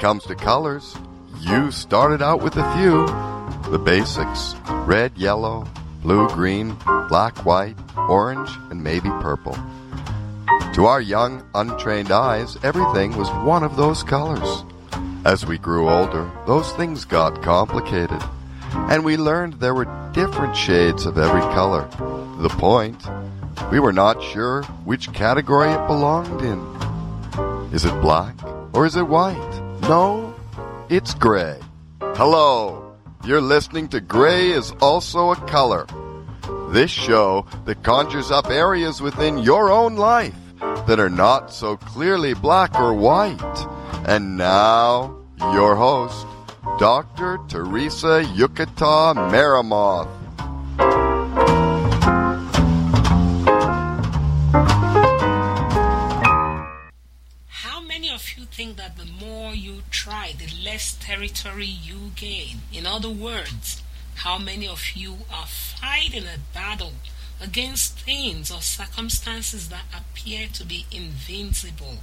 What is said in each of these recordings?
comes to colors, you started out with a few. The basics red, yellow, blue, green, black, white, orange, and maybe purple. To our young, untrained eyes, everything was one of those colors. As we grew older, those things got complicated, and we learned there were different shades of every color. The point, we were not sure which category it belonged in. Is it black or is it white? No, it's gray. Hello, you're listening to Gray is Also a Color. This show that conjures up areas within your own life that are not so clearly black or white. And now, your host, Dr. Teresa Yukata Maramoth. More you try, the less territory you gain? In other words, how many of you are fighting a battle against things or circumstances that appear to be invincible?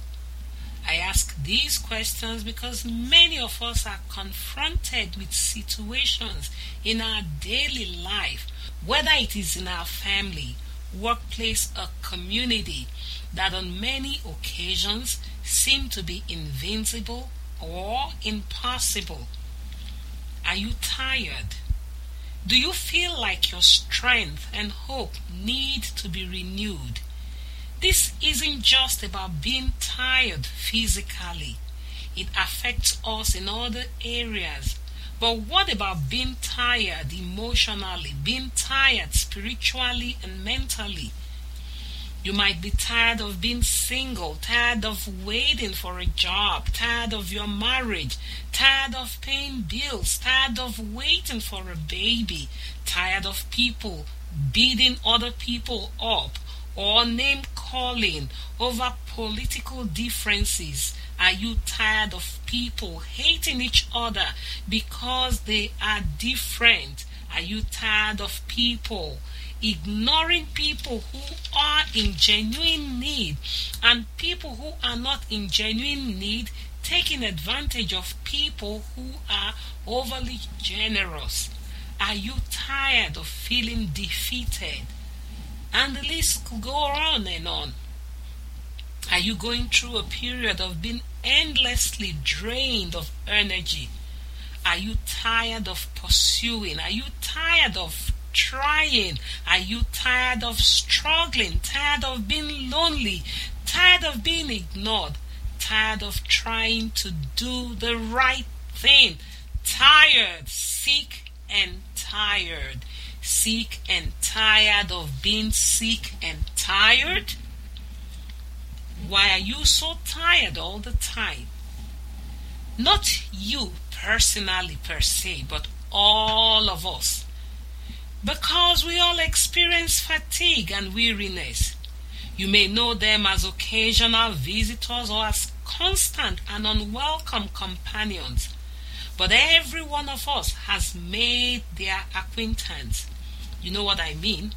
I ask these questions because many of us are confronted with situations in our daily life, whether it is in our family, workplace, or community, that on many occasions seem to be invincible or impossible. Are you tired? Do you feel like your strength and hope need to be renewed? This isn't just about being tired physically, it affects us in other areas. But what about being tired emotionally, being tired spiritually and mentally? You might be tired of being single, tired of waiting for a job, tired of your marriage, tired of paying bills, tired of waiting for a baby, tired of people beating other people up or name calling over political differences. Are you tired of people hating each other because they are different? Are you tired of people ignoring people who are in genuine need and people who are not in genuine need taking advantage of people who are overly generous? Are you tired of feeling defeated? And the list could go on and on. Are you going through a period of being endlessly drained of energy? Are you tired of pursuing? Are you tired of trying? Are you tired of struggling? Tired of being lonely? Tired of being ignored? Tired of trying to do the right thing? Tired, sick, and tired. Sick and tired of being sick and tired? Why are you so tired all the time? Not you personally, per se, but all of us. Because we all experience fatigue and weariness. You may know them as occasional visitors or as constant and unwelcome companions. But every one of us has made their acquaintance. You know what I mean?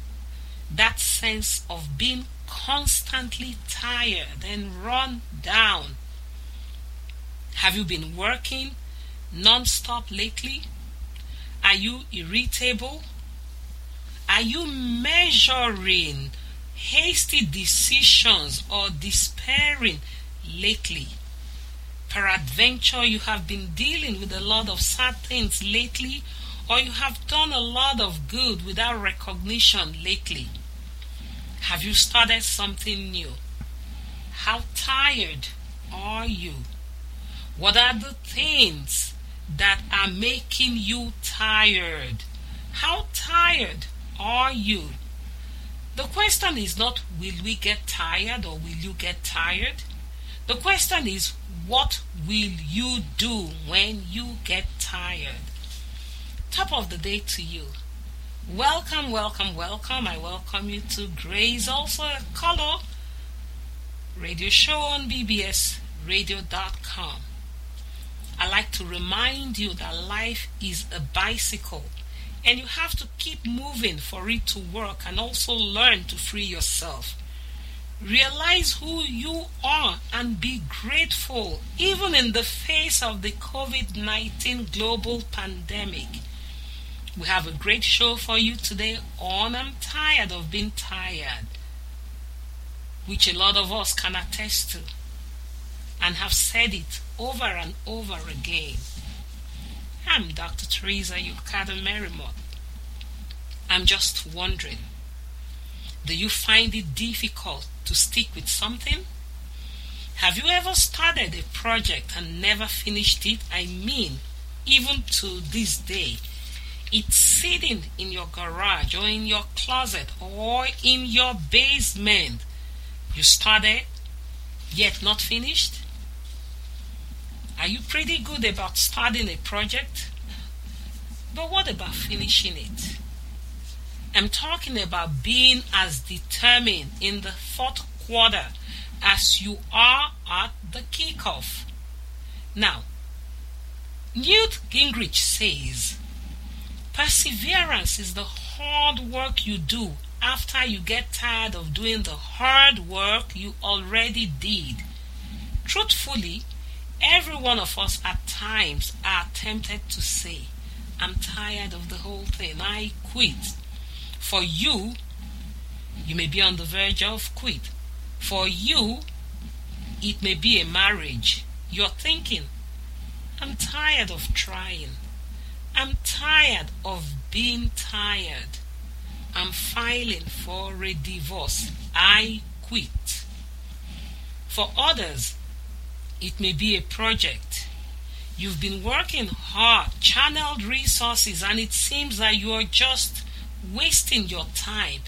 That sense of being constantly tired and run down. Have you been working non-stop lately? Are you irritable? Are you measuring hasty decisions or despairing lately? Peradventure, you have been dealing with a lot of sad things lately, or you have done a lot of good without recognition lately. Have you started something new? How tired are you? What are the things that are making you tired? How tired are you? The question is not will we get tired or will you get tired? The question is what will you do when you get tired? Top of the day to you. Welcome, welcome, welcome. I welcome you to Gray's Also a Color radio show on bbsradio.com. I like to remind you that life is a bicycle and you have to keep moving for it to work and also learn to free yourself. Realize who you are and be grateful, even in the face of the COVID 19 global pandemic. We have a great show for you today on I'm Tired of Being Tired, which a lot of us can attest to and have said it over and over again. I'm Dr. Teresa Ukattah-Meremoth. I'm just wondering do you find it difficult to stick with something? Have you ever started a project and never finished it? I mean, even to this day, it's sitting in your garage or in your closet or in your basement. You started, yet not finished? Are you pretty good about starting a project? But what about finishing it? I'm talking about being as determined in the fourth quarter as you are at the kickoff. Now, Newt Gingrich says, Perseverance is the hard work you do after you get tired of doing the hard work you already did. Truthfully, every one of us at times are tempted to say, I'm tired of the whole thing, I quit. For you, you may be on the verge of quit. For you, it may be a marriage. You're thinking, I'm tired of trying. I'm tired of being tired. I'm filing for a divorce. I quit. For others, it may be a project. You've been working hard, channeled resources, and it seems that you're just wasting your time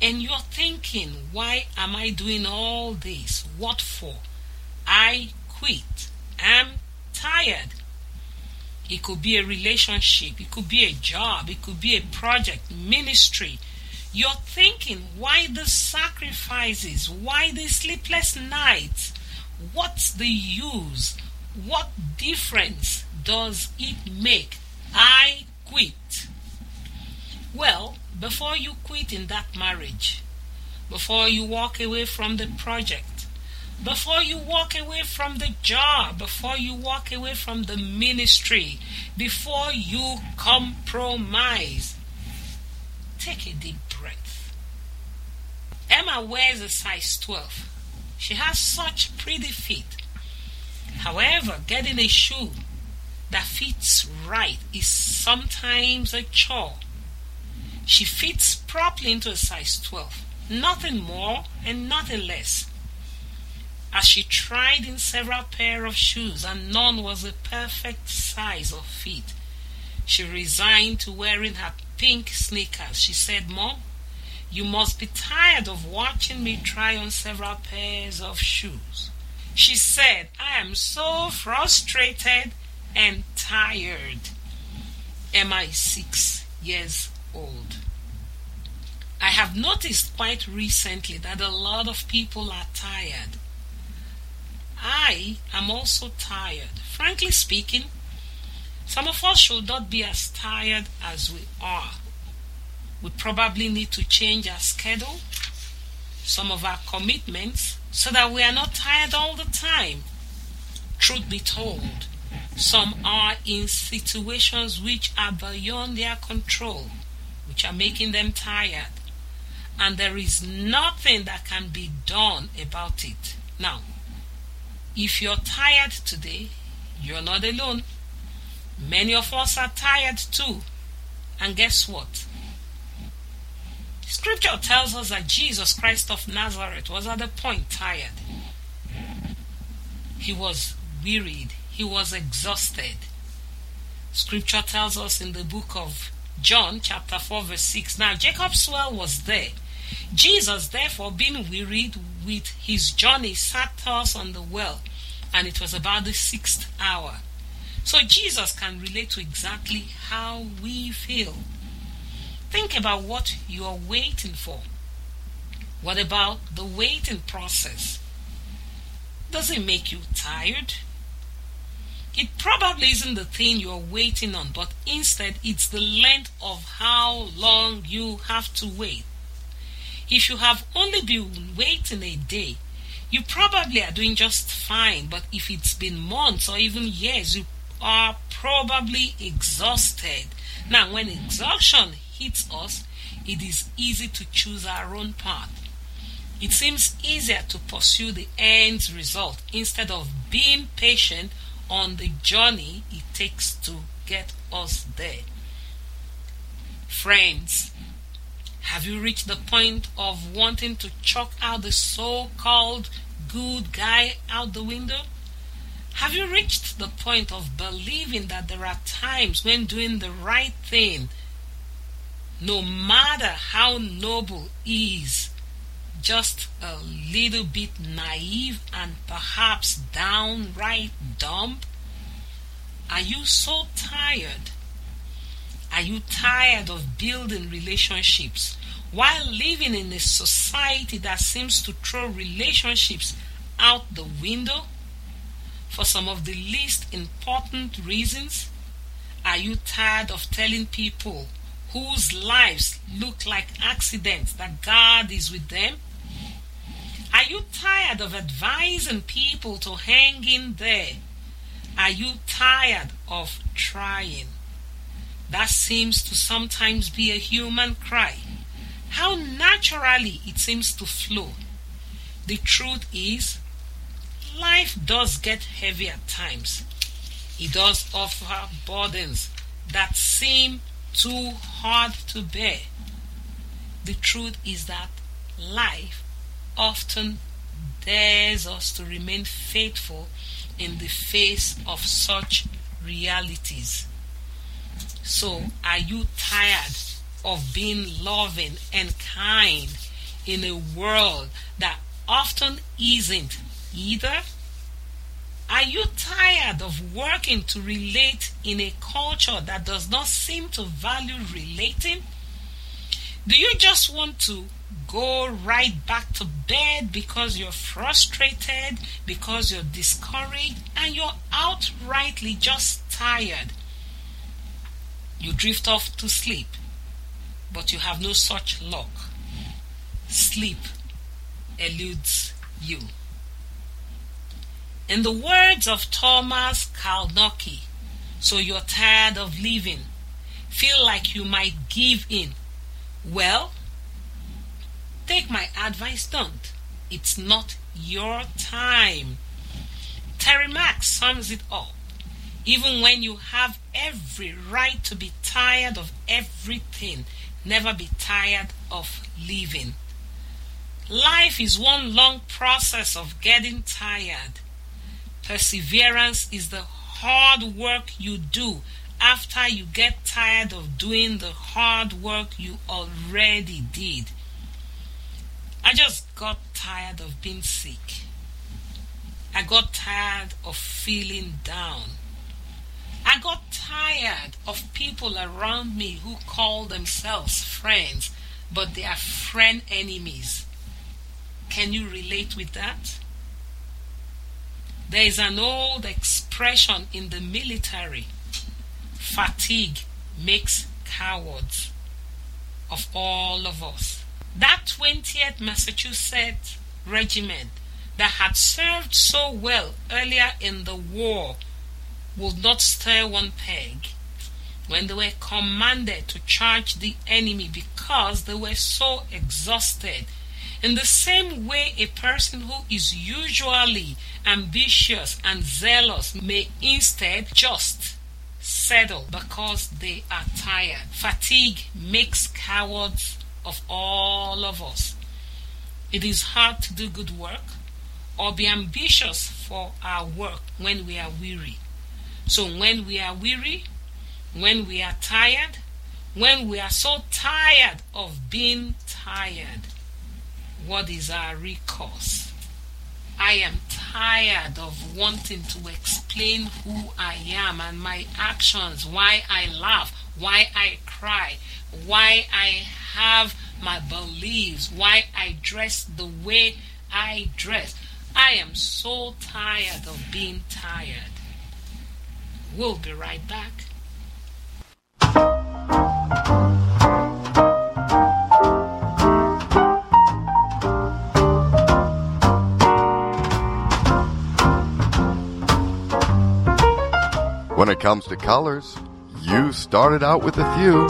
and you're thinking, why am I doing all this? What for? I quit. I'm tired. It could be a relationship, it could be a job, it could be a project, ministry. You're thinking, why the sacrifices? Why the sleepless nights? What's the use? What difference does it make? I quit. Well, before you quit in that marriage, before you walk away from the project, before you walk away from the job, before you walk away from the ministry, before you compromise, take a deep breath. Emma wears a size 12. She has such pretty feet. However, getting a shoe that fits right is sometimes a chore. She fits properly into a size 12, nothing more and nothing less. As she tried in several pair of shoes and none was a perfect size of fit, she resigned to wearing her pink sneakers. She said, Mom, you must be tired of watching me try on several pairs of shoes. She said, I am so frustrated and tired. Emma is six years old. I have noticed quite recently that a lot of people are tired. I am also tired. Frankly speaking, some of us should not be as tired as we are. We probably need to change our schedule, some of our commitments, so that we are not tired all the time. Truth be told, some are in situations which are beyond their control which are making them tired. And there is nothing that can be done about it. Now, if you're tired today, you're not alone. Many of us are tired too. And guess what? Scripture tells us that Jesus Christ of Nazareth was at the point tired. He was wearied, he was exhausted. Scripture tells us in the book of John chapter 4, verse 6. Now Jacob's well was there. Jesus, therefore, being wearied with his journey, sat thus on the well, and it was about the sixth hour. So Jesus can relate to exactly how we feel. Think about what you are waiting for. What about the waiting process? Does it make you tired? It probably isn't the thing you're waiting on, but instead it's the length of how long you have to wait. If you have only been waiting a day, you probably are doing just fine. But if it's been months or even years, you are probably exhausted. Now, when exhaustion hits us, it is easy to choose our own path. It seems easier to pursue the end result instead of being patient on the journey it takes to get us there. Friends, have you reached the point of wanting to chuck out the so called good guy out the window? Have you reached the point of believing that there are times when doing the right thing, no matter how noble, he is just a little bit naive and perhaps downright dumb? Are you so tired are you tired of building relationships while living in a society that seems to throw relationships out the window? For some of the least important reasons, are you tired of telling people whose lives look like accidents that God is with them? Are you tired of advising people to hang in there? Are you tired of trying? That seems to sometimes be a human cry. How naturally it seems to flow. The truth is, life does get heavy at times. It does offer burdens that seem too hard to bear. The truth is that life often dares us to remain faithful in the face of such realities. So, are you tired of being loving and kind in a world that often isn't either? Are you tired of working to relate in a culture that does not seem to value relating? Do you just want to go right back to bed because you're frustrated, because you're discouraged, and you're outrightly just tired? You drift off to sleep, but you have no such luck. Sleep eludes you. In the words of Thomas Kalnoky, so you're tired of living, feel like you might give in. Well, take my advice, don't. It's not your time. Terry Max sums it up. Even when you have every right to be tired of everything, never be tired of living. Life is one long process of getting tired. Perseverance is the hard work you do after you get tired of doing the hard work you already did. I just got tired of being sick. I got tired of feeling down. I got tired of people around me who call themselves friends, but they are friend enemies. Can you relate with that? There is an old expression in the military fatigue makes cowards of all of us. That 20th Massachusetts Regiment that had served so well earlier in the war would not stir one peg when they were commanded to charge the enemy because they were so exhausted. In the same way, a person who is usually ambitious and zealous may instead just settle because they are tired. Fatigue makes cowards of all of us. It is hard to do good work or be ambitious for our work when we are weary. So when we are weary, when we are tired, when we are so tired of being tired, what is our recourse? I am tired of wanting to explain who I am and my actions, why I laugh, why I cry, why I have my beliefs, why I dress the way I dress. I am so tired of being tired. We'll be right back. Comes to colors, you started out with a few.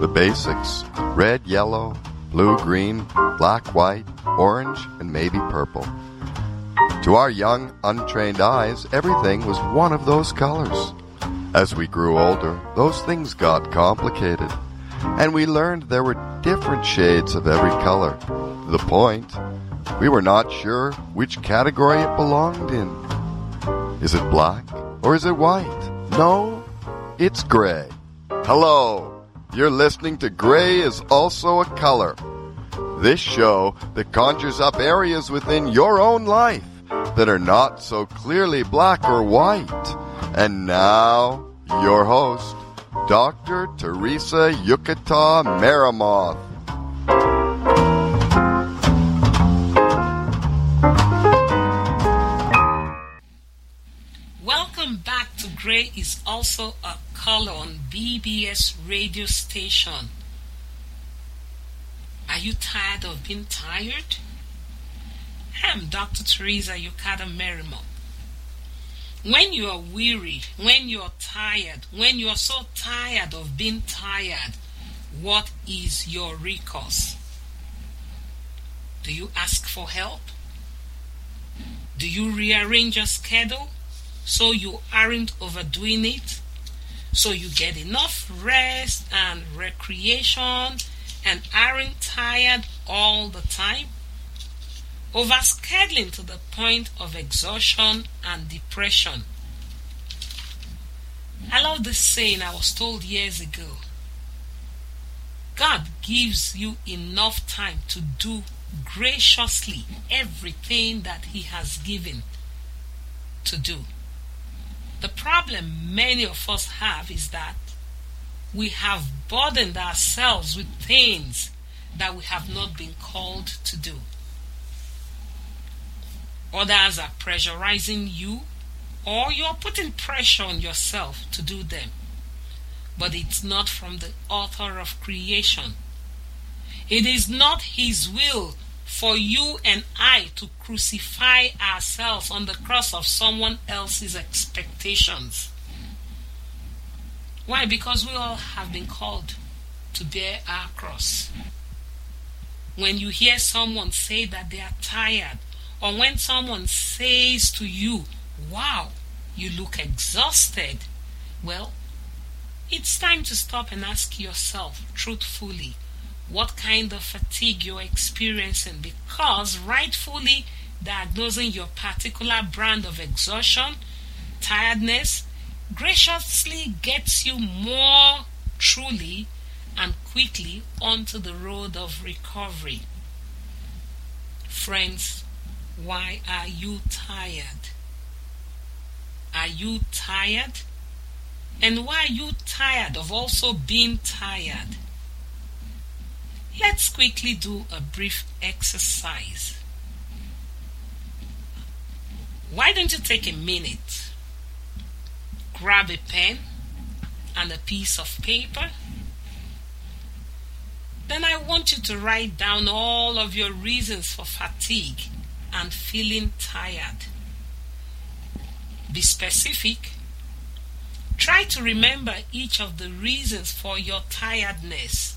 The basics red, yellow, blue, green, black, white, orange, and maybe purple. To our young, untrained eyes, everything was one of those colors. As we grew older, those things got complicated, and we learned there were different shades of every color. The point, we were not sure which category it belonged in. Is it black or is it white? No, it's gray. Hello, you're listening to Gray is Also a Color. This show that conjures up areas within your own life that are not so clearly black or white. And now, your host, Dr. Teresa Yukata Maramoth. Is Also a Color on BBS radio station. Are you tired of being tired? I'm Dr. Teresa Ukattah-Meremoth. When you are weary, when you are tired, when you are so tired of being tired, what is your recourse? Do you ask for help? Do you rearrange your schedule so you aren't overdoing it? So you get enough rest and recreation and aren't tired all the time? Overscheduling to the point of exhaustion and depression. I love this saying I was told years ago. God gives you enough time to do graciously everything that He has given to do. The problem many of us have is that we have burdened ourselves with things that we have not been called to do. Others are pressurizing you, or you're putting pressure on yourself to do them. But it's not from the author of creation. It is not His will for you and I to crucify ourselves on the cross of someone else's expectations. Why? Because we all have been called to bear our cross. When you hear someone say that they are tired, or when someone says to you, Wow, you look exhausted, well, it's time to stop and ask yourself truthfully what kind of fatigue you're experiencing because rightfully diagnosing your particular brand of exhaustion, tiredness, graciously gets you more truly and quickly onto the road of recovery. Friends, why are you tired? Are you tired? And why are you tired of also being tired? Let's quickly do a brief exercise. Why don't you take a minute? Grab a pen and a piece of paper. Then I want you to write down all of your reasons for fatigue and feeling tired. Be specific. Try to remember each of the reasons for your tiredness,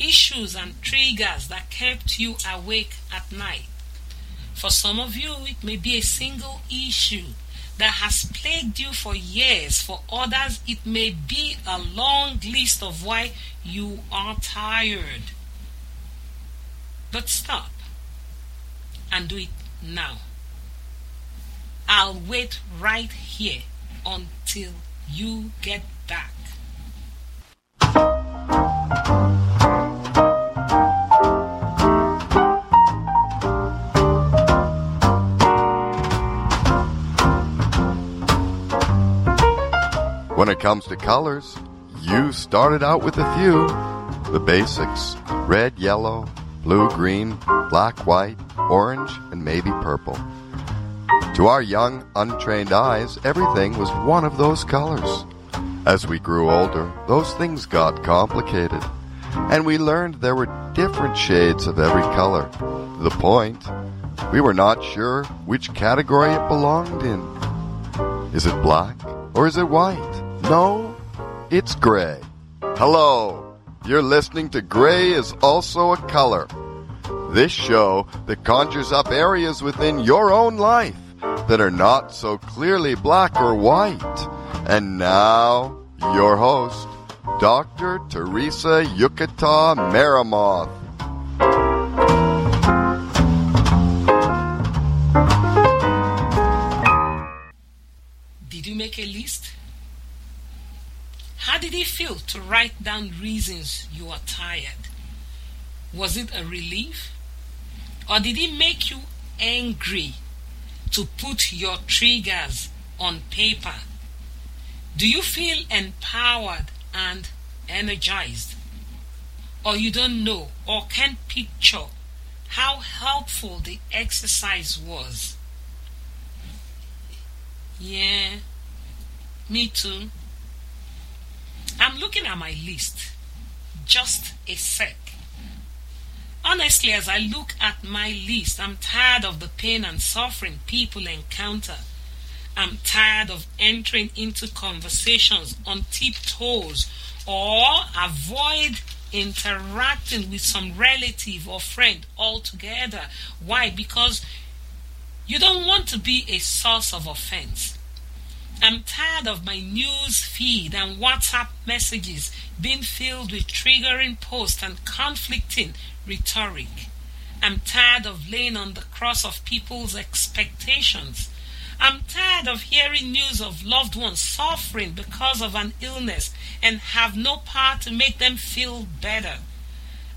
issues and triggers that kept you awake at night. For some of you, it may be a single issue that has plagued you for years. For others, it may be a long list of why you are tired. But stop and do it now. I'll wait right here until you get back. When it comes to colors, you started out with a few. The basics red, yellow, blue, green, black, white, orange, and maybe purple. To our young, untrained eyes, everything was one of those colors. As we grew older, those things got complicated, and we learned there were different shades of every color. The point, we were not sure which category it belonged in. Is it black or is it white? No, it's gray. Hello, you're listening to Gray is Also a Color. This show that conjures up areas within your own life that are not so clearly black or white. And now, your host, Dr. Teresa Yukata Maramoth. How did it feel to write down reasons you are tired? Was it a relief? Or did it make you angry to put your triggers on paper? Do you feel empowered and energized? Or you don't know or can't picture how helpful the exercise was? Yeah, me too. I'm looking at my list. Just a sec. Honestly, as I look at my list, I'm tired of the pain and suffering people encounter. I'm tired of entering into conversations on tiptoes or avoid interacting with some relative or friend altogether. Why? Because you don't want to be a source of offense. I'm tired of my news feed and WhatsApp messages being filled with triggering posts and conflicting rhetoric. I'm tired of laying on the cross of people's expectations. I'm tired of hearing news of loved ones suffering because of an illness and have no power to make them feel better.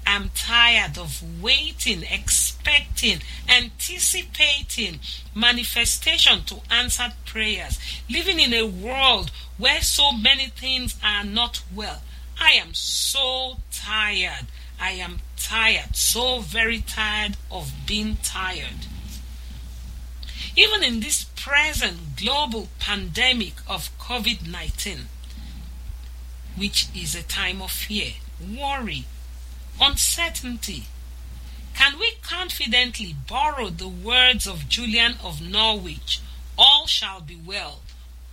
I'm tired of waiting, expecting, anticipating manifestation to answered prayers, living in a world where so many things are not well. I am so tired. I am tired, so very tired of being tired. Even in this present global pandemic of COVID 19, which is a time of fear, worry, uncertainty, can we confidently borrow the words of Julian of Norwich? All shall be well,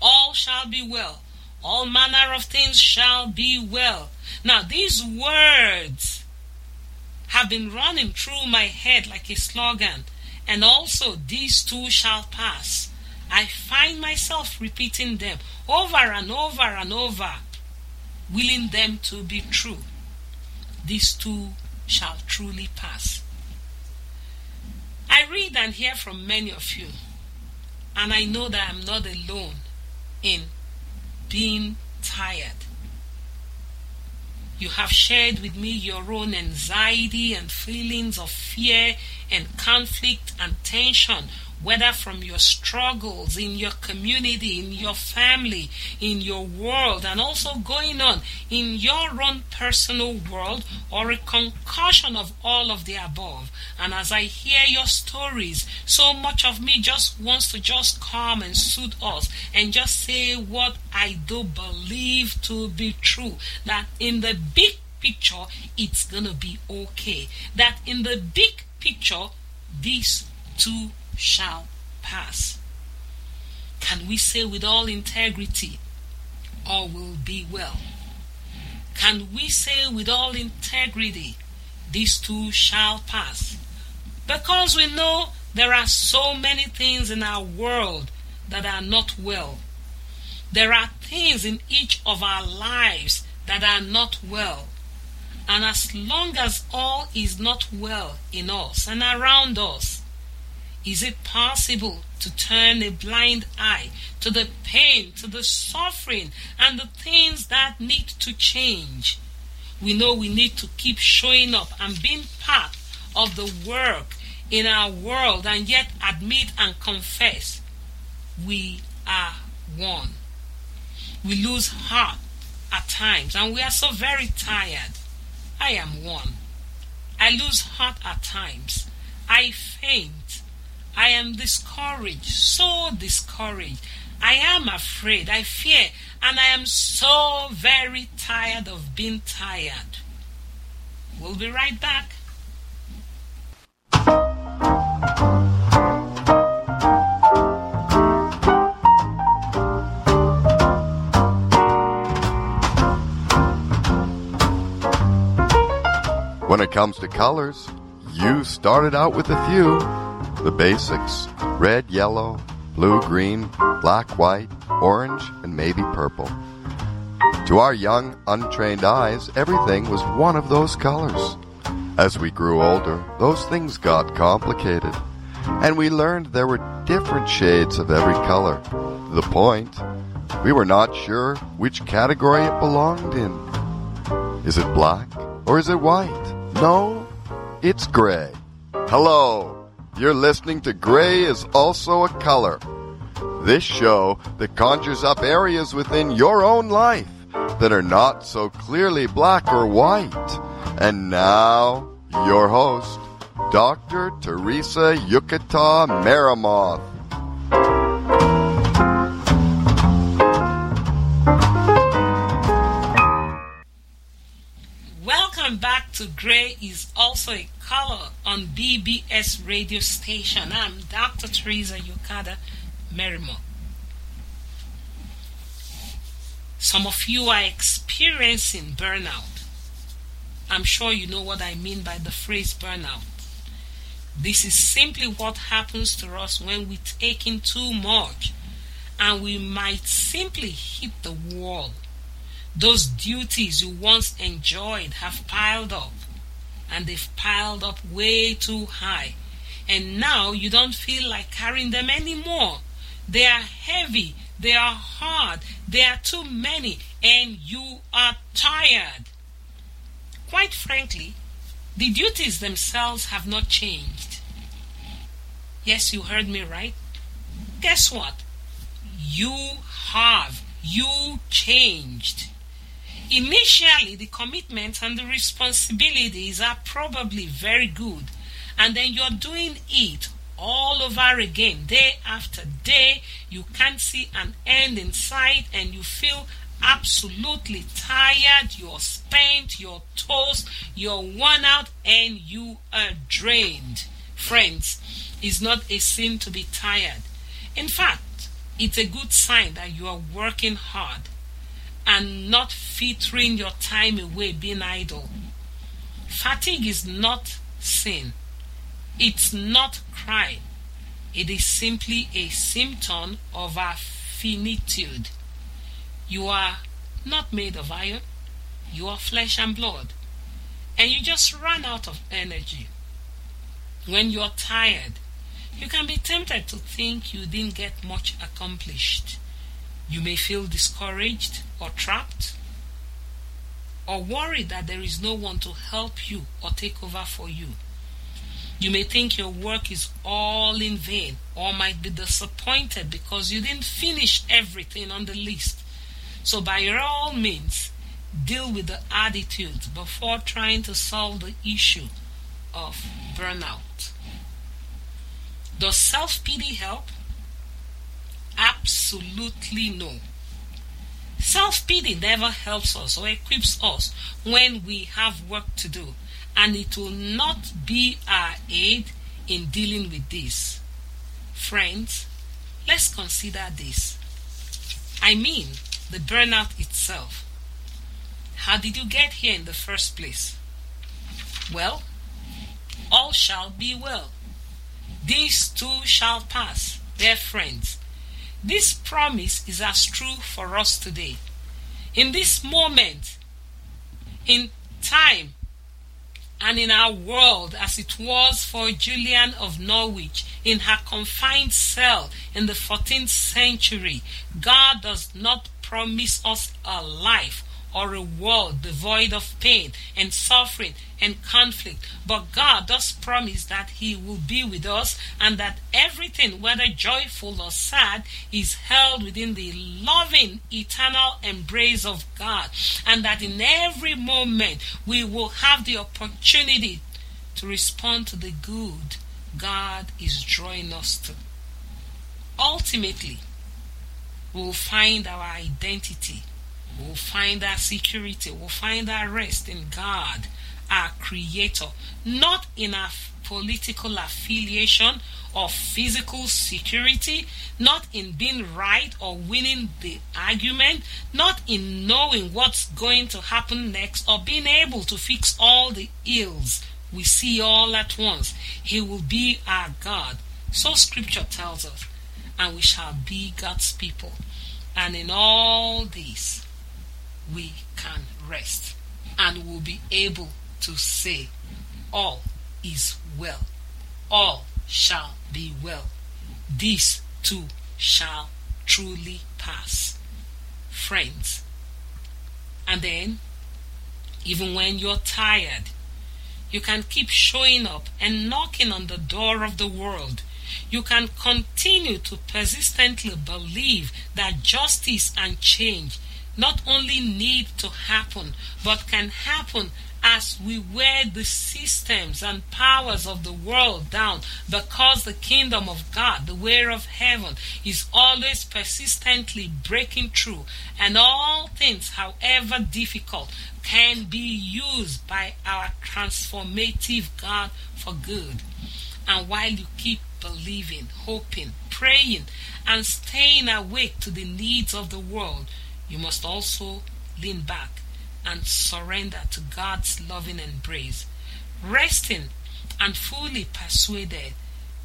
all shall be well, all manner of things shall be well. Now, these words have been running through my head like a slogan, and also these too shall pass. I find myself repeating them over and over and over, willing them to be true. These too shall truly pass. I read and hear from many of you, and I know that I'm not alone in being tired. You have shared with me your own anxiety and feelings of fear and conflict and tension whether from your struggles in your community, in your family, in your world, and also going on in your own personal world, or a concussion of all of the above. And as I hear your stories, so much of me just wants to just come and soothe us and just say what I do believe to be true. That in the big picture, it's gonna be okay. That in the big picture, these too shall pass. Can we say with all integrity, all will be well? Can we say with all integrity, these too shall pass? Because we know there are so many things in our world that are not well. There are things in each of our lives that are not well. And as long as all is not well in us and around us, is it possible to turn a blind eye to the pain, to the suffering, and the things that need to change? We know we need to keep showing up and being part of the work in our world and yet admit and confess we are one. We lose heart at times and we are so very tired. I am one. I lose heart at times. I faint. I am discouraged, so discouraged. I am afraid, I fear, and I am so very tired of being tired. We'll be right back. When it comes to colors, you started out with a few the basics red, yellow, blue, green, black, white, orange, and maybe purple. To our young, untrained eyes, everything was one of those colors. As we grew older, those things got complicated, and we learned there were different shades of every color. The point, we were not sure which category it belonged in. Is it black or is it white? No, it's gray. Hello, you're listening to Gray is Also a Color. This show that conjures up areas within your own life that are not so clearly black or white. And now, your host, Dr. Teresa Yukata Maramoth. Welcome back to Gray is Also a Color on BBS radio station. I'm Dr. Teresa Yukata Merriman. Some of you are experiencing burnout. I'm sure you know what I mean by the phrase burnout. This is simply what happens to us when we take in too much and we might simply hit the wall. Those duties you once enjoyed have piled up and they've piled up way too high. And now you don't feel like carrying them anymore. They are heavy, they are hard, they are too many, and you are tired. Quite frankly, the duties themselves have not changed. Yes, you heard me right. Guess what? You have. You changed. Initially, the commitments and the responsibilities are probably very good, and then you're doing it all over again, day after day. You can't see an end in sight, and you feel absolutely tired. You're spent, you're toast, you're worn out, and you are drained. Friends, it's not a sin to be tired. In fact, it's a good sign that you are working hard and not featuring your time away being idle. Fatigue is not sin. It's not crime. It is simply a symptom of our finitude. You are not made of iron. You are flesh and blood. And you just run out of energy. When you're tired, you can be tempted to think you didn't get much accomplished. You may feel discouraged or trapped or worried that there is no one to help you or take over for you. You may think your work is all in vain or might be disappointed because you didn't finish everything on the list. So, by all means, deal with the attitudes before trying to solve the issue of burnout. Does self pity help? Absolutely no. Self pity never helps us or equips us when we have work to do, and it will not be our aid in dealing with this. Friends, let's consider this. I mean, the burnout itself. How did you get here in the first place? Well, all shall be well. These too shall pass, dear friends. This promise is as true for us today. In this moment, in time, and in our world as it was for Julian of Norwich in her confined cell in the 14th century, God does not promise us a life or a world devoid of pain and suffering and conflict. But God does promise that He will be with us and that everything, whether joyful or sad, is held within the loving, eternal embrace of God. And that in every moment we will have the opportunity to respond to the good God is drawing us to. Ultimately, we will find our identity We'll find our security. We'll find our rest in God, our Creator, not in our political affiliation or physical security, not in being right or winning the argument, not in knowing what's going to happen next or being able to fix all the ills we see all at once. He will be our God. So scripture tells us, and we shall be God's people. And in all this, we can rest and will be able to say, All is well. All shall be well. This too shall truly pass. Friends. And then, even when you're tired, you can keep showing up and knocking on the door of the world. You can continue to persistently believe that justice and change not only need to happen, but can happen as we wear the systems and powers of the world down because the kingdom of God, the way of heaven, is always persistently breaking through, and all things, however difficult, can be used by our transformative God for good. And while you keep believing, hoping, praying, and staying awake to the needs of the world, you must also lean back and surrender to God's loving embrace, resting and fully persuaded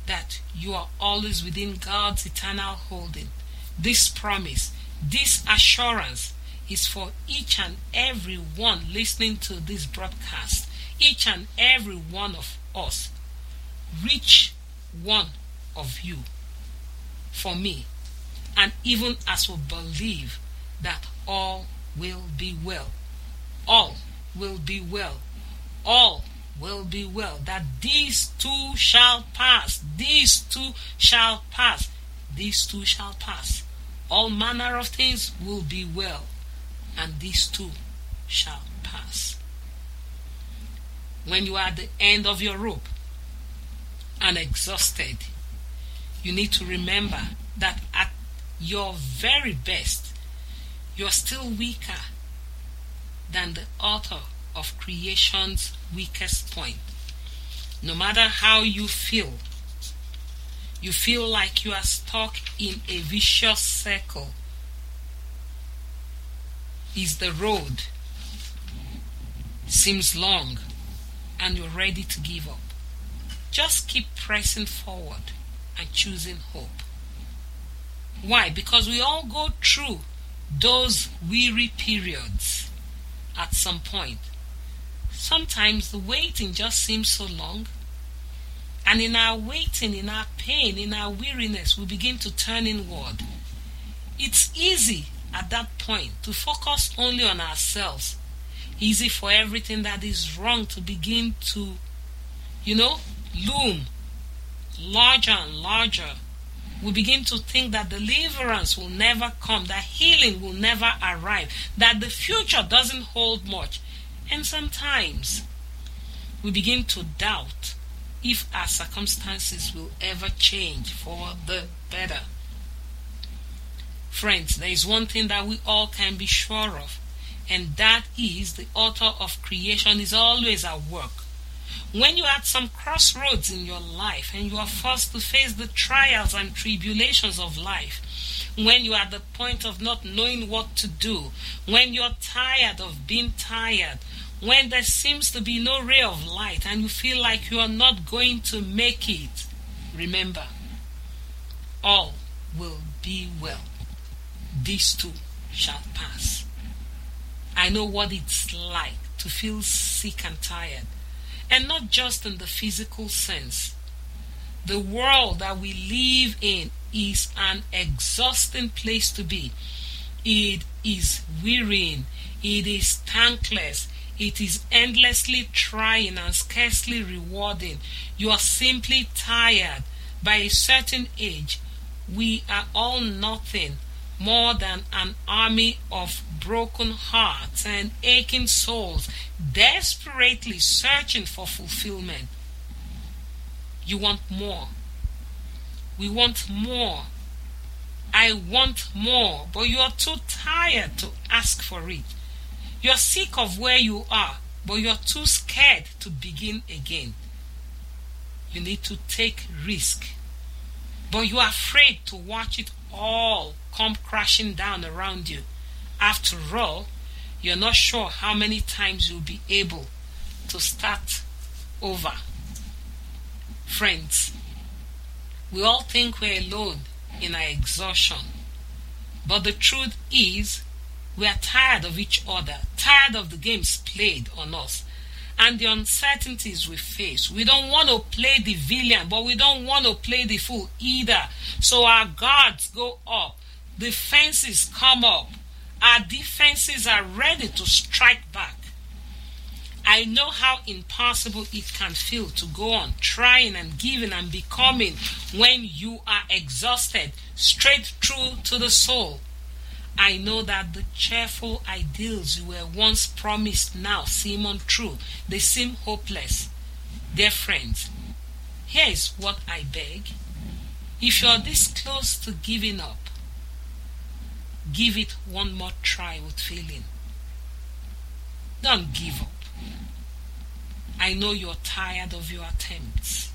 that you are always within God's eternal holding. This promise, this assurance is for each and every one listening to this broadcast, each and every one of us. Reach one of you for me, and even as we believe that all will be well all will be well. All will be well. That these too shall pass. These too shall pass. These too shall pass. All manner of things will be well. And these too shall pass. When you are at the end of your rope and exhausted, you need to remember that at your very best, you are still weaker than the author of creation's weakest point. No matter how you feel, you feel like you are stuck in a vicious circle. Is the road seems long and you're ready to give up. Just keep pressing forward and choosing hope. Why? Because we all go through those weary periods at some point. Sometimes the waiting just seems so long. And in our waiting, in our pain, in our weariness, we begin to turn inward. It's easy at that point to focus only on ourselves. Easy for everything that is wrong to begin to, you know, loom larger and larger we begin to think that deliverance will never come, that healing will never arrive, that the future doesn't hold much. And sometimes we begin to doubt if our circumstances will ever change for the better. Friends, there is one thing that we all can be sure of, and that is the author of creation is always at work when you're at some crossroads in your life and you are forced to face the trials and tribulations of life, when you're at the point of not knowing what to do, when you're tired of being tired, when there seems to be no ray of light and you feel like you are not going to make it, remember, all will be well. These too shall pass. I know what it's like to feel sick and tired and not just in the physical sense. The world that we live in is an exhausting place to be. It is wearying, it is thankless, it is endlessly trying and scarcely rewarding. You are simply tired. By a certain age, we are all nothing more than an army of broken hearts and aching souls desperately searching for fulfillment. You want more. We want more. I want more, but you are too tired to ask for it. You are sick of where you are, but you are too scared to begin again. You need to take risk. But you are afraid to watch it all come crashing down around you. After all, you're not sure how many times you'll be able to start over. Friends, we all think we're alone in our exhaustion. But the truth is, we are tired of each other, tired of the games played on us, and the uncertainties we face. We don't want to play the villain, but we don't want to play the fool either. So our guards go up, the fences come up, our defenses are ready to strike back. I know how impossible it can feel to go on trying and giving and becoming when you are exhausted, straight through to the soul. I know that the cheerful ideals you were once promised now seem untrue. They seem hopeless. Dear friends, here is what I beg. If you're this close to giving up, give it one more try with feeling. Don't give up. I know you're tired of your attempts.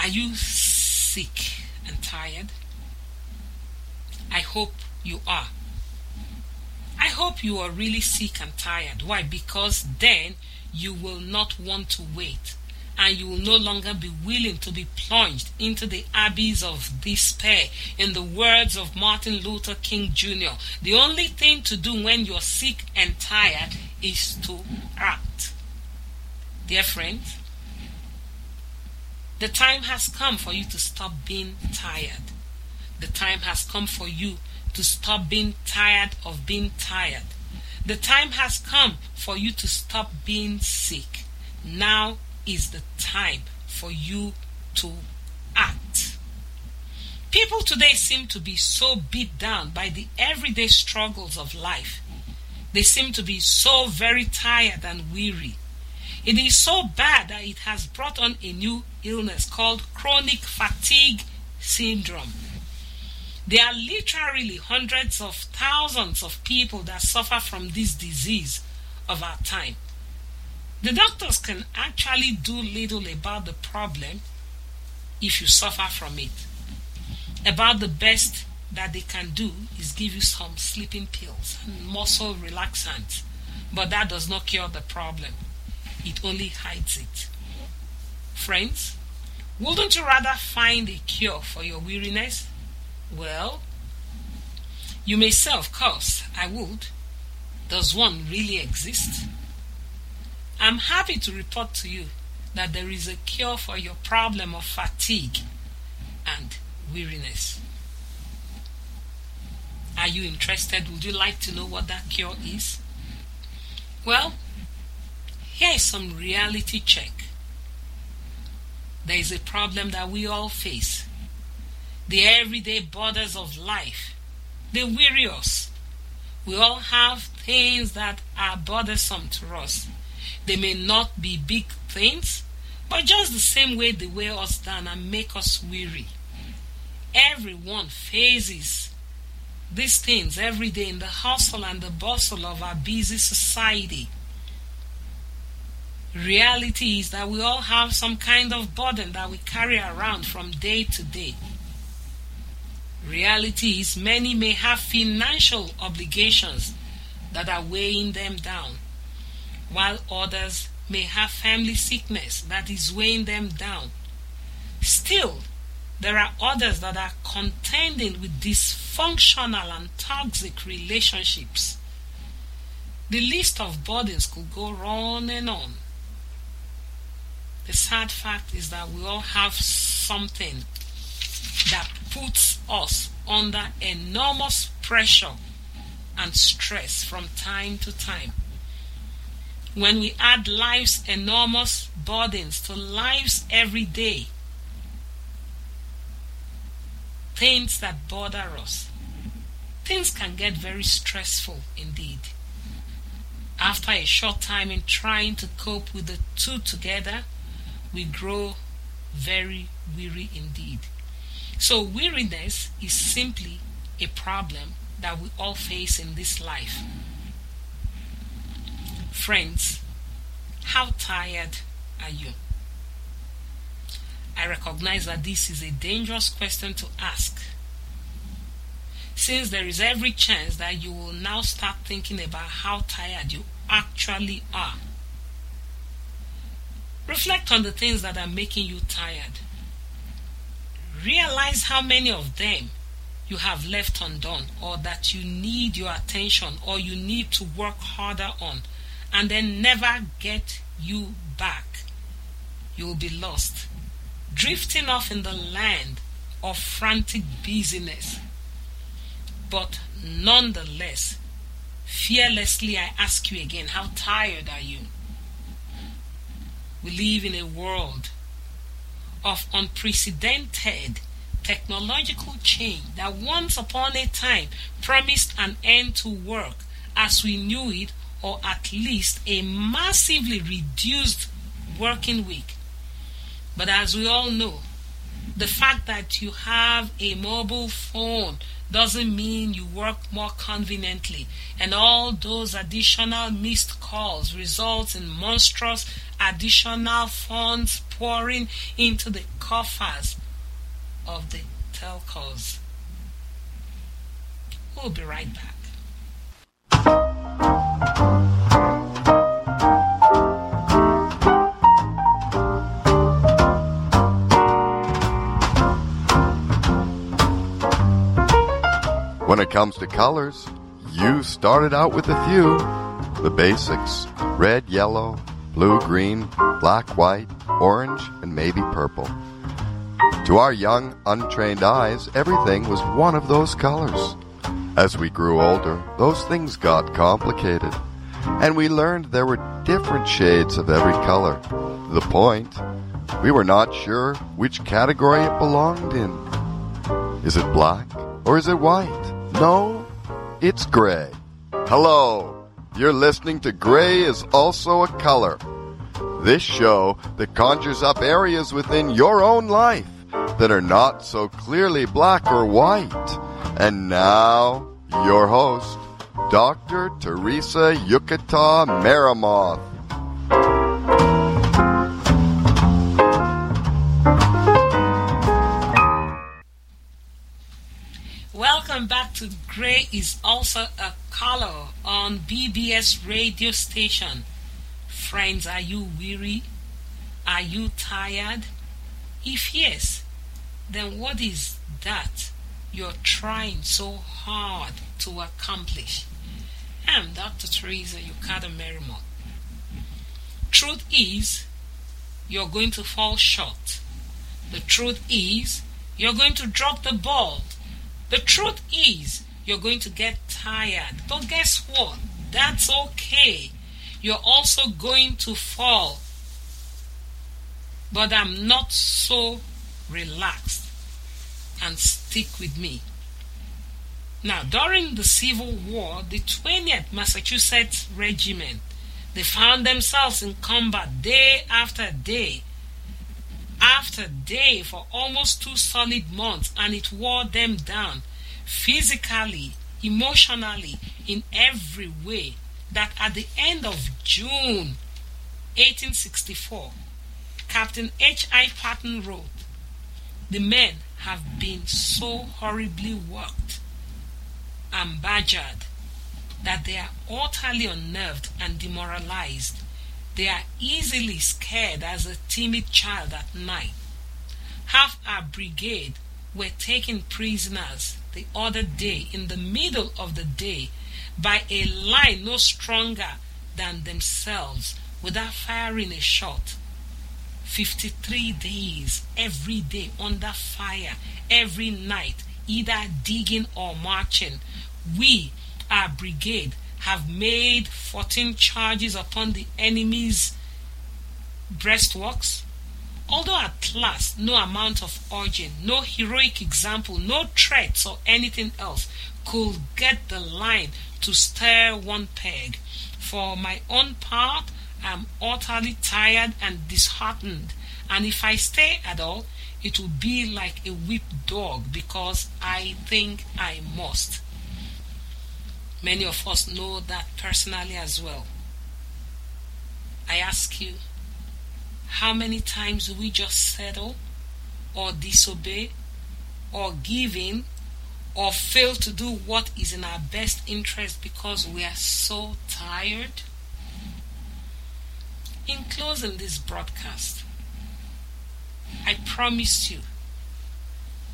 Are you sick and tired? I hope you are. I hope you are really sick and tired. Why? Because then you will not want to wait and you will no longer be willing to be plunged into the abyss of despair. In the words of Martin Luther King Jr., the only thing to do when you're sick and tired is to act. Dear friends, the time has come for you to stop being tired. The time has come for you to stop being tired of being tired. The time has come for you to stop being sick. Now is the time for you to act. People today seem to be so beat down by the everyday struggles of life. They seem to be so very tired and weary. It is so bad that it has brought on a new illness called chronic fatigue syndrome. There are literally hundreds of thousands of people that suffer from this disease of our time. The doctors can actually do little about the problem if you suffer from it. About the best that they can do is give you some sleeping pills and muscle relaxants, but that does not cure the problem. It only hides it. Friends, wouldn't you rather find a cure for your weariness? Well, you may say, of course, I would. Does one really exist? I'm happy to report to you that there is a cure for your problem of fatigue and weariness. Are you interested? Would you like to know what that cure is? Well, here is some reality check. There is a problem that we all face the everyday borders of life. They weary us. We all have things that are bothersome to us. They may not be big things, but just the same way they weigh us down and make us weary. Everyone faces these things every day in the hustle and the bustle of our busy society. Reality is that we all have some kind of burden that we carry around from day to day. Reality is many may have financial obligations that are weighing them down while others may have family sickness that is weighing them down. Still, there are others that are contending with dysfunctional and toxic relationships. The list of burdens could go on and on. The sad fact is that we all have something that puts us under enormous pressure and stress from time to time when we add life's enormous burdens to life's every day, things that bother us, things can get very stressful indeed. After a short time in trying to cope with the two together, we grow very weary indeed. So, weariness is simply a problem that we all face in this life. Friends, how tired are you? I recognize that this is a dangerous question to ask. Since there is every chance that you will now start thinking about how tired you actually are. Reflect on the things that are making you tired. Realize how many of them you have left undone or that you need your attention or you need to work harder on and then never get you back. You will be lost, drifting off in the land of frantic busyness. But nonetheless, fearlessly I ask you again, how tired are you? We live in a world of unprecedented technological change that once upon a time promised an end to work as we knew it, or at least a massively reduced working week. But as we all know, the fact that you have a mobile phone doesn't mean you work more conveniently, and all those additional missed calls results in monstrous additional funds pouring into the coffers of the telcos. We'll be right back. When it comes to colors, you started out with a few. The basics red, yellow, blue, green, black, white, orange, and maybe purple. To our young, untrained eyes, everything was one of those colors. As we grew older, those things got complicated, and we learned there were different shades of every color. The point, we were not sure which category it belonged in. Is it black or is it white? No, it's gray. Hello, you're listening to Gray is Also a Color. This show that conjures up areas within your own life that are not so clearly black or white. And now, your host, Dr. Teresa Ukattah-Meremoth. Welcome back to Gray is Also a Color on BBS radio station. Friends, are you weary? Are you tired? If yes, then what is that you're trying so hard to accomplish? I'm Dr. Teresa Ukattah-Meremoth. Truth is, you're going to fall short. The truth is, you're going to drop the ball. The truth is, you're going to get tired. But guess what? That's okay. You're also going to fall. But I'm not so relaxed and stick with me. Now, during the Civil War, the 20th Massachusetts Regiment, they found themselves in combat day after day after day for almost two solid months, and it wore them down physically, emotionally, in every way. That at the end of June 1864, Captain H.L. Patten wrote, The men have been so horribly worked and badgered that they are utterly unnerved and demoralized. They are easily scared as a timid child at night. Half our brigade were taken prisoners the other day in the middle of the day by a line no stronger than themselves without firing a shot. 53 days every day under fire, every night, either digging or marching. We, our brigade, have made 14 charges upon the enemy's breastworks. Although at last no amount of urging, no heroic example, no threats or anything else could get the line to stir one peg. For my own part, I'm utterly tired and disheartened, and if I stay at all, it will be like a whipped dog because I think I must. Many of us know that personally as well. I ask you, how many times do we just settle or disobey or give in or fail to do what is in our best interest because we are so tired? In closing this broadcast, I promise you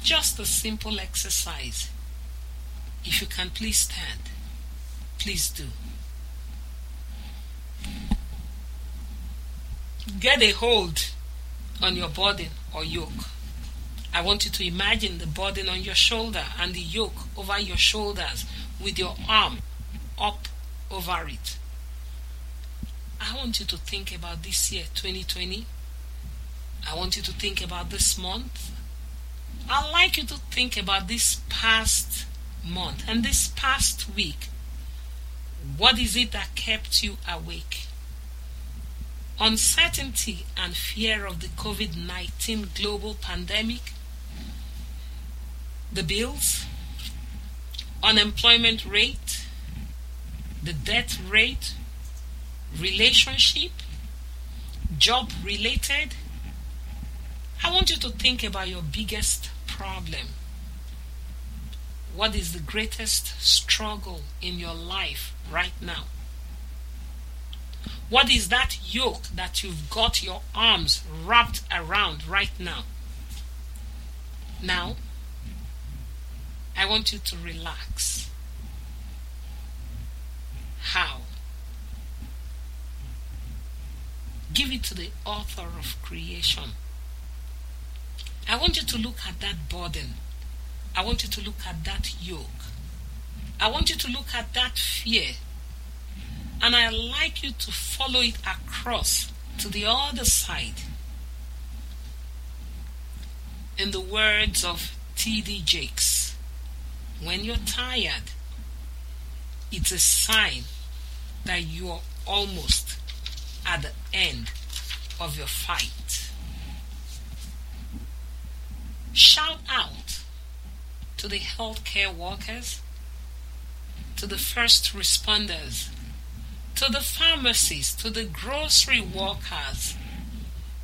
just a simple exercise. If you can please stand, please do. Get a hold on your burden or yoke. I want you to imagine the burden on your shoulder and the yoke over your shoulders with your arm up over it. I want you to think about this year, 2020. I want you to think about this month. I'd like you to think about this past month and this past week. What is it that kept you awake? Uncertainty and fear of the COVID 19 global pandemic the bills, unemployment rate, the death rate, relationship, job related. I want you to think about your biggest problem. What is the greatest struggle in your life right now? What is that yoke that you've got your arms wrapped around right now? Now, I want you to relax. How? Give it to the author of creation. I want you to look at that burden. I want you to look at that yoke. I want you to look at that fear. And I like you to follow it across to the other side. In the words of T.D. Jakes, when you're tired, it's a sign that you're almost at the end of your fight. Shout out to the healthcare workers, to the first responders, to the pharmacists, to the grocery workers,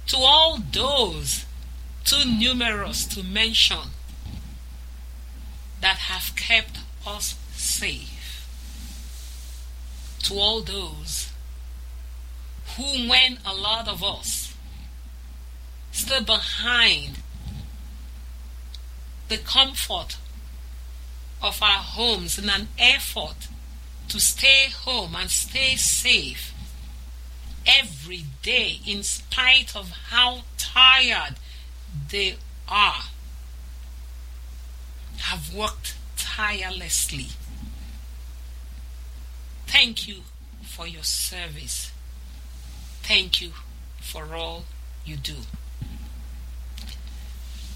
to all those too numerous to mention that have kept us safe. To all those who, when a lot of us stood behind the comfort of our homes in an effort to stay home and stay safe every day, in spite of how tired they are have worked tirelessly. Thank you for your service. Thank you for all you do.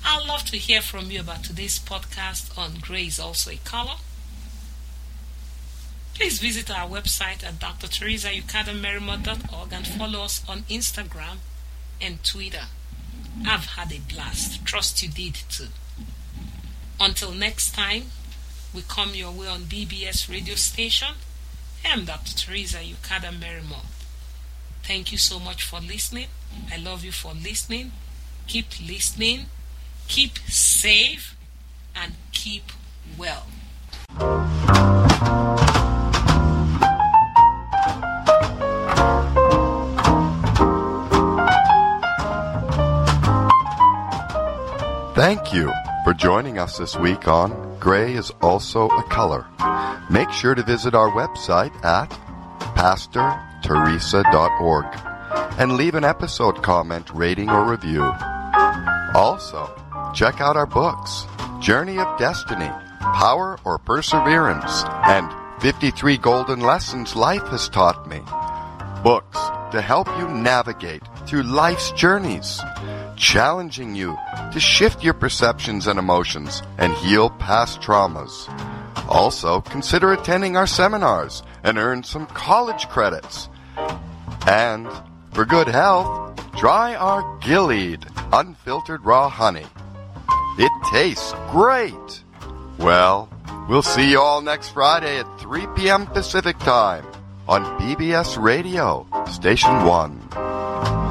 I'd love to hear from you about today's podcast on Gray is Also a Color. Please visit our website at drteresaucadamerrimore.org and follow us on Instagram and Twitter. I've had a blast. Trust you did too. Until next time, we come your way on BBS radio station. I'm Dr. Teresa Ukattah-Meremoth. Thank you so much for listening. I love you for listening. Keep listening, keep safe, and keep well. Thank you for joining us this week on Gray is Also a Color. Make sure to visit our website at pastorteresa.org and leave an episode comment, rating, or review. Also, check out our books Journey of Destiny, Power or Perseverance, and 53 Golden Lessons Life Has Taught Me. Books to help you navigate through life's journeys challenging you to shift your perceptions and emotions and heal past traumas. Also, consider attending our seminars and earn some college credits. And for good health, try our Gilead unfiltered raw honey. It tastes great. Well, we'll see you all next Friday at 3 p.m. Pacific Time on BBS Radio, Station 1.